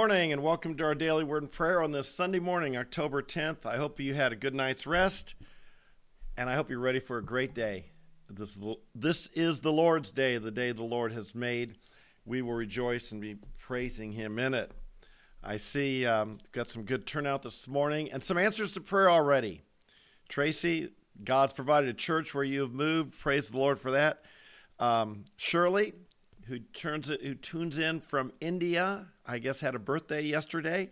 Morning and welcome to our daily word and prayer on this Sunday morning, October 10th. I hope you had a good night's rest and I hope you're ready for a great day. This, this is the Lord's day, the day the Lord has made. We will rejoice and be praising Him in it. I see um, got some good turnout this morning and some answers to prayer already. Tracy, God's provided a church where you have moved. Praise the Lord for that. Um, Shirley, who turns it, who tunes in from India, I guess had a birthday yesterday.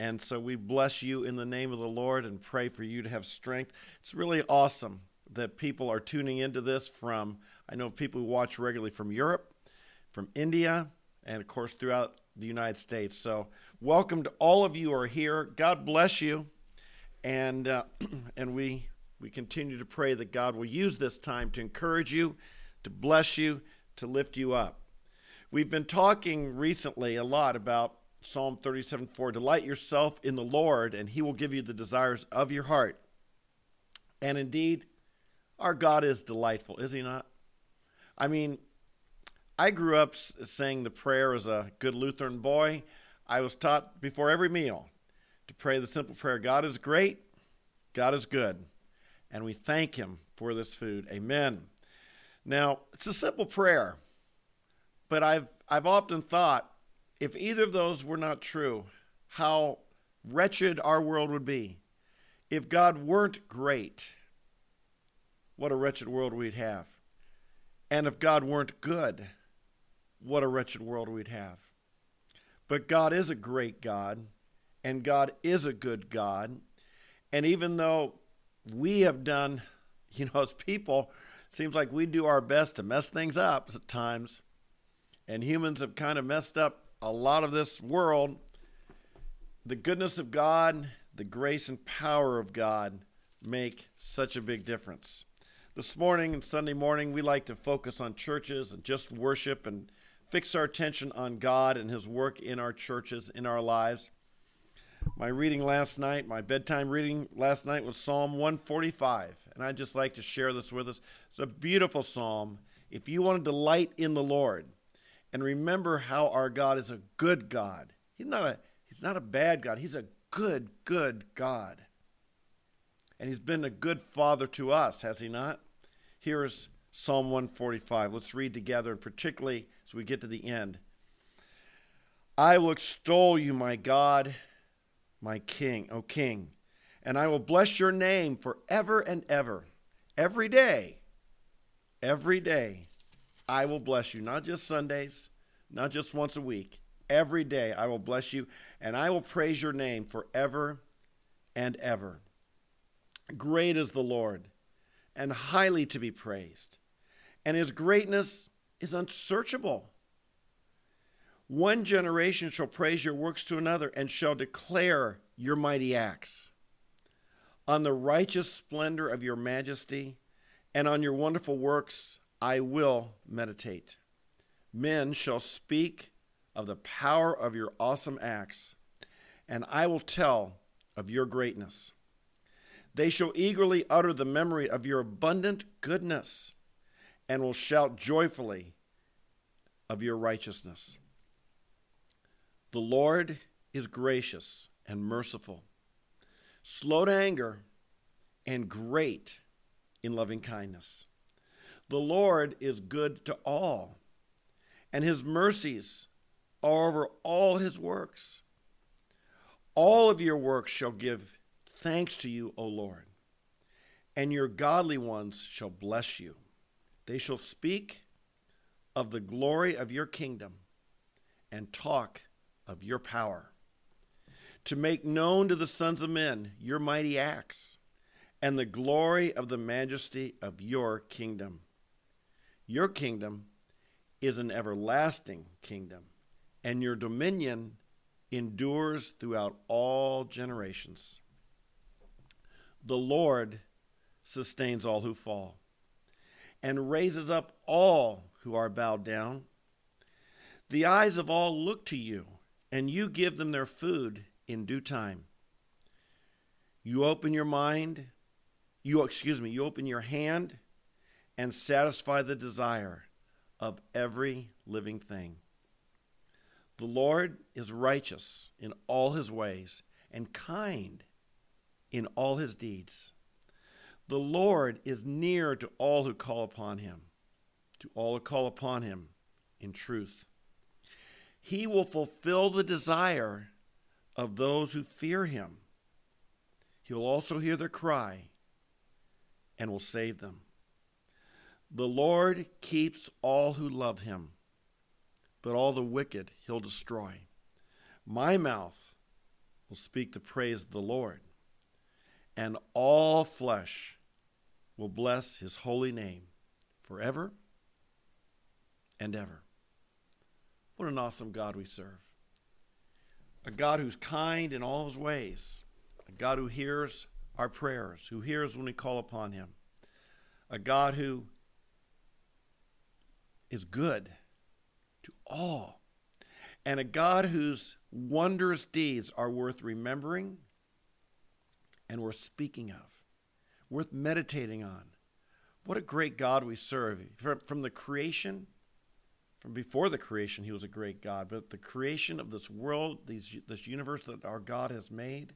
And so we bless you in the name of the Lord and pray for you to have strength. It's really awesome that people are tuning into this from, I know people who watch regularly from Europe, from India, and of course throughout the United States. So welcome to all of you who are here. God bless you. And, uh, and we, we continue to pray that God will use this time to encourage you, to bless you, to lift you up. We've been talking recently a lot about Psalm 37 4. Delight yourself in the Lord, and he will give you the desires of your heart. And indeed, our God is delightful, is he not? I mean, I grew up saying the prayer as a good Lutheran boy. I was taught before every meal to pray the simple prayer God is great, God is good, and we thank him for this food. Amen. Now, it's a simple prayer. But I've I've often thought if either of those were not true, how wretched our world would be. If God weren't great, what a wretched world we'd have. And if God weren't good, what a wretched world we'd have. But God is a great God, and God is a good God. And even though we have done, you know, as people, seems like we do our best to mess things up at times, and humans have kind of messed up a lot of this world, the goodness of God, the grace and power of God make such a big difference. This morning and Sunday morning, we like to focus on churches and just worship and fix our attention on God and His work in our churches, in our lives. My reading last night, my bedtime reading last night was Psalm 145, and I'd just like to share this with us. It's a beautiful psalm. If you want to delight in the Lord, and remember how our God is a good God. He's not a he's not a bad God. He's a good good God. And he's been a good father to us, has he not? Here's Psalm 145. Let's read together, particularly as we get to the end. I will extol you, my God, my King, O King, and I will bless your name forever and ever. Every day, every day, I will bless you, not just Sundays, not just once a week. Every day I will bless you, and I will praise your name forever and ever. Great is the Lord, and highly to be praised, and his greatness is unsearchable. One generation shall praise your works to another, and shall declare your mighty acts. On the righteous splendor of your majesty, and on your wonderful works, I will meditate. Men shall speak of the power of your awesome acts, and I will tell of your greatness. They shall eagerly utter the memory of your abundant goodness, and will shout joyfully of your righteousness. The Lord is gracious and merciful, slow to anger, and great in loving kindness. The Lord is good to all, and his mercies are over all his works. All of your works shall give thanks to you, O Lord, and your godly ones shall bless you. They shall speak of the glory of your kingdom and talk of your power, to make known to the sons of men your mighty acts and the glory of the majesty of your kingdom. Your kingdom is an everlasting kingdom, and your dominion endures throughout all generations. The Lord sustains all who fall and raises up all who are bowed down. The eyes of all look to you, and you give them their food in due time. You open your mind, you excuse me, you open your hand and satisfy the desire of every living thing. The Lord is righteous in all his ways and kind in all his deeds. The Lord is near to all who call upon him, to all who call upon him in truth. He will fulfill the desire of those who fear him. He will also hear their cry and will save them. The Lord keeps all who love him, but all the wicked he'll destroy. My mouth will speak the praise of the Lord, and all flesh will bless his holy name forever and ever. What an awesome God we serve. A God who's kind in all his ways, a God who hears our prayers, who hears when we call upon him, a God who is good to all, and a God whose wondrous deeds are worth remembering and worth speaking of, worth meditating on. What a great God we serve. From, from the creation, from before the creation, he was a great God, but the creation of this world, these, this universe that our God has made,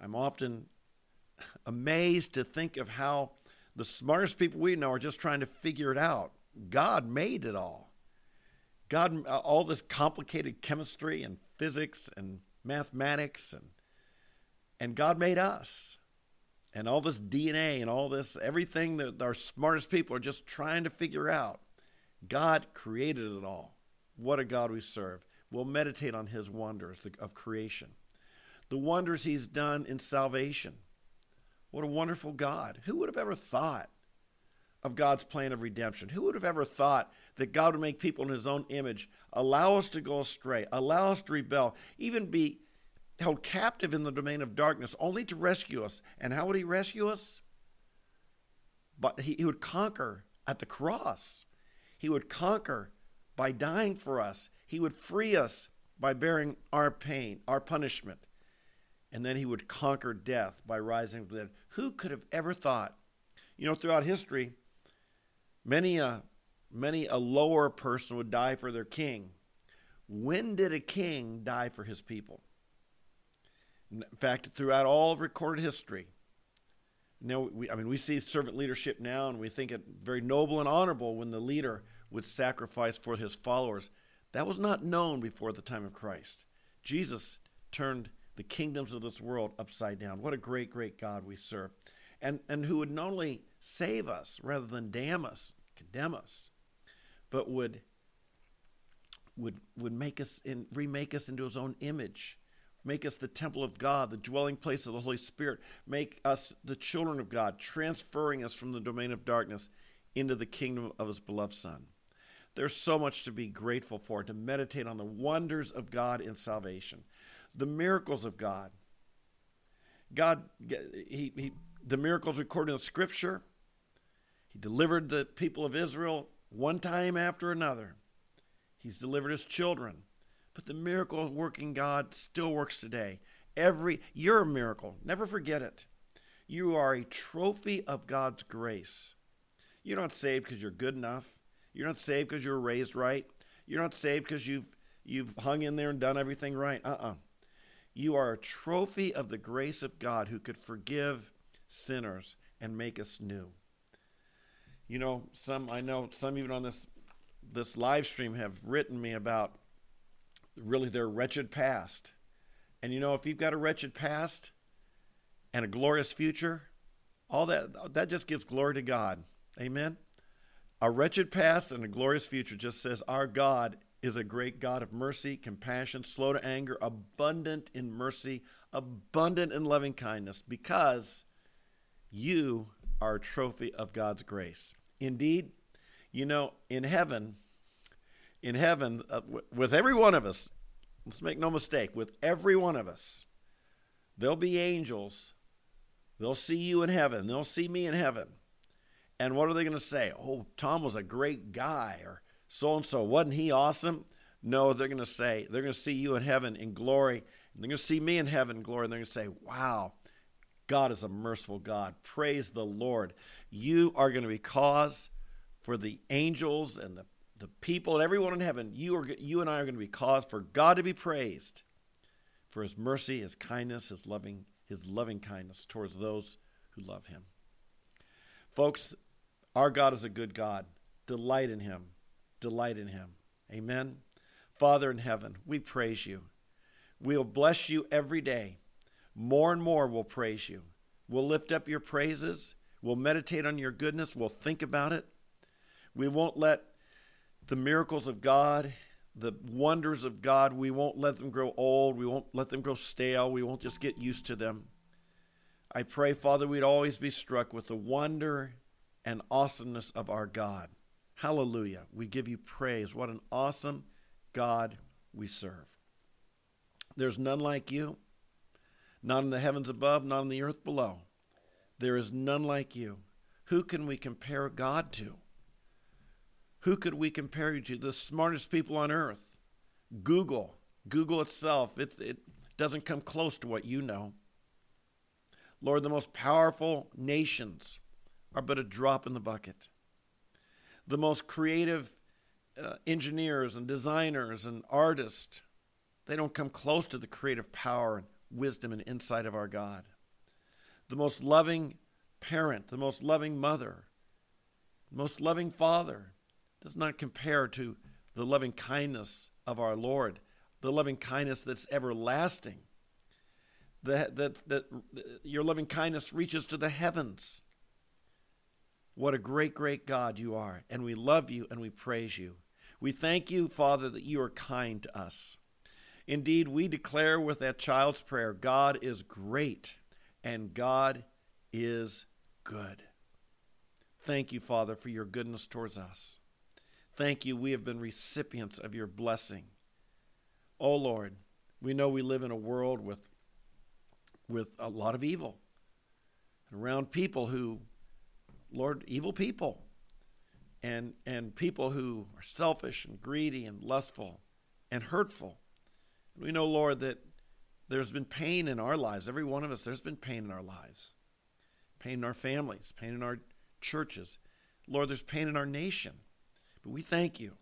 I'm often amazed to think of how the smartest people we know are just trying to figure it out. God made it all. God, uh, all this complicated chemistry and physics and mathematics, and and God made us, and all this DNA and all this everything that our smartest people are just trying to figure out. God created it all. What a God we serve. We'll meditate on His wonders of creation, the wonders He's done in salvation. What a wonderful God! Who would have ever thought? Of God's plan of redemption. Who would have ever thought that God would make people in his own image, allow us to go astray, allow us to rebel, even be held captive in the domain of darkness, only to rescue us? And how would he rescue us? But he, he would conquer at the cross. He would conquer by dying for us. He would free us by bearing our pain, our punishment. And then he would conquer death by rising from the dead. Who could have ever thought? You know, throughout history, Many a, many a lower person would die for their king. When did a king die for his people? In fact, throughout all of recorded history, now we, I mean, we see servant leadership now, and we think it very noble and honorable when the leader would sacrifice for his followers. That was not known before the time of Christ. Jesus turned the kingdoms of this world upside down. What a great, great God we serve. And, and who would not only save us rather than damn us, condemn us, but would would would make us in remake us into his own image, make us the temple of God, the dwelling place of the Holy Spirit, make us the children of God, transferring us from the domain of darkness into the kingdom of his beloved Son. There's so much to be grateful for, to meditate on the wonders of God in salvation, the miracles of God. God, he, he the miracles recorded in Scripture he delivered the people of Israel one time after another. He's delivered his children. But the miracle working God still works today. Every you're a miracle. Never forget it. You are a trophy of God's grace. You're not saved because you're good enough. You're not saved because you were raised right. You're not saved because you've you've hung in there and done everything right. Uh-uh. You are a trophy of the grace of God who could forgive sinners and make us new. You know, some I know some even on this this live stream have written me about really their wretched past. And you know, if you've got a wretched past and a glorious future, all that that just gives glory to God. Amen. A wretched past and a glorious future just says our God is a great God of mercy, compassion, slow to anger, abundant in mercy, abundant in loving kindness, because you a trophy of God's grace. Indeed, you know, in heaven, in heaven, uh, with every one of us, let's make no mistake, with every one of us, there'll be angels. They'll see you in heaven. They'll see me in heaven. And what are they going to say? Oh, Tom was a great guy, or so and so. Wasn't he awesome? No, they're going to say, they're going to see you in heaven in glory. And they're going to see me in heaven in glory. And they're going to say, wow, God is a merciful God. Praise the Lord. You are going to be cause for the angels and the the people and everyone in heaven, you, are, you and I are going to be cause for God to be praised for his mercy, his kindness, his loving, his loving kindness towards those who love him. Folks, our God is a good God. Delight in him. Delight in him. Amen. Father in heaven, we praise you. We'll bless you every day. More and more we'll praise you. We'll lift up your praises. We'll meditate on your goodness. We'll think about it. We won't let the miracles of God, the wonders of God, we won't let them grow old. We won't let them grow stale. We won't just get used to them. I pray, Father, we'd always be struck with the wonder and awesomeness of our God. Hallelujah. We give you praise. What an awesome God we serve. There's none like you, not in the heavens above, not in the earth below. There is none like you. Who can we compare God to? Who could we compare you to? The smartest people on earth. Google. Google itself, it, it doesn't come close to what you know. Lord, the most powerful nations are but a drop in the bucket. The most creative uh, engineers and designers and artists, they don't come close to the creative power and wisdom and insight of our God. The most loving parent, the most loving mother, the most loving father, does not compare to the loving kindness of our Lord, the loving kindness that's everlasting. That, that, that your loving kindness reaches to the heavens. What a great, great God you are. And we love you and we praise you. We thank you, Father, that you are kind to us. Indeed, we declare with that child's prayer God is great and God is good. Thank you, Father, for your goodness towards us. Thank you, we have been recipients of your blessing. Oh Lord, we know we live in a world with, with a lot of evil, and around people who, Lord, evil people, and, and people who are selfish and greedy and lustful and hurtful. We know, Lord, that there's been pain in our lives. Every one of us, there's been pain in our lives pain in our families, pain in our churches. Lord, there's pain in our nation. But we thank you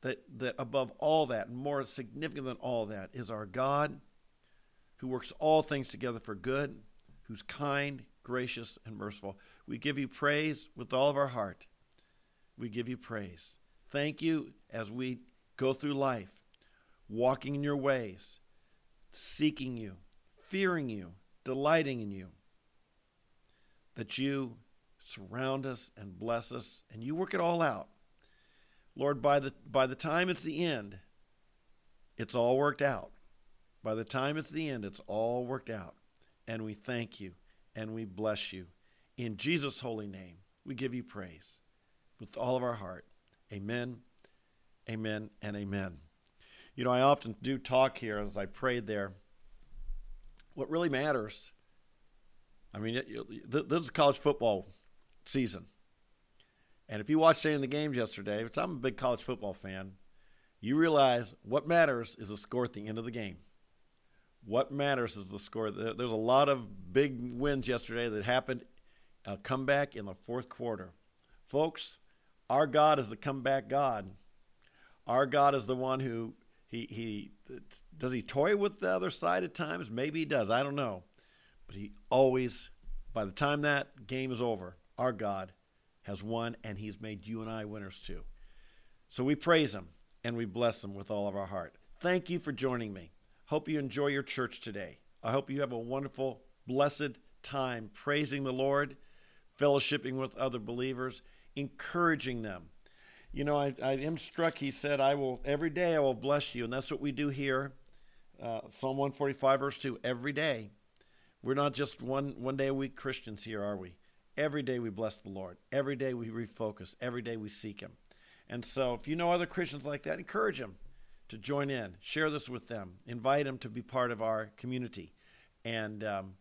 that, that above all that, more significant than all that, is our God who works all things together for good, who's kind, gracious, and merciful. We give you praise with all of our heart. We give you praise. Thank you as we go through life, walking in your ways, seeking you, fearing you, delighting in you, that you surround us and bless us, and you work it all out Lord, by the, by the time it's the end, it's all worked out. By the time it's the end, it's all worked out. And we thank you and we bless you. In Jesus' holy name, we give you praise with all of our heart. Amen, amen, and amen. You know, I often do talk here as I prayed there. What really matters, I mean, this is college football season. And if you watched any of the games yesterday, which I'm a big college football fan, you realize what matters is the score at the end of the game. What matters is the score. There's a lot of big wins yesterday that happened uh, a comeback in the fourth quarter. Folks, our God is the comeback God. Our God is the one who he he does he toy with the other side at times? Maybe he does. I don't know. But he always by the time that game is over, our God has won, and he's made you and I winners too. So we praise him and we bless him with all of our heart. Thank you for joining me. Hope you enjoy your church today. I hope you have a wonderful, blessed time praising the Lord, fellowshipping with other believers, encouraging them. You know, I, I am struck. He said, "I will every day. I will bless you," and that's what we do here. Uh, Psalm 145, verse two. Every day, we're not just one one day a week Christians here, are we? Every day we bless the Lord. Every day we refocus. Every day we seek Him. And so, if you know other Christians like that, encourage them to join in. Share this with them. Invite them to be part of our community, and um,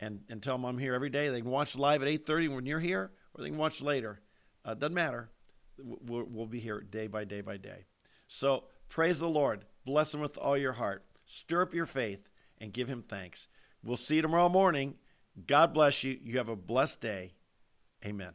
and and tell them I'm here every day. They can watch live at 8:30 when you're here, or they can watch later. Uh, doesn't matter. We'll, we'll be here day by day by day. So praise the Lord. Bless Him with all your heart. Stir up your faith and give Him thanks. We'll see you tomorrow morning. God bless you. You have a blessed day. Amen.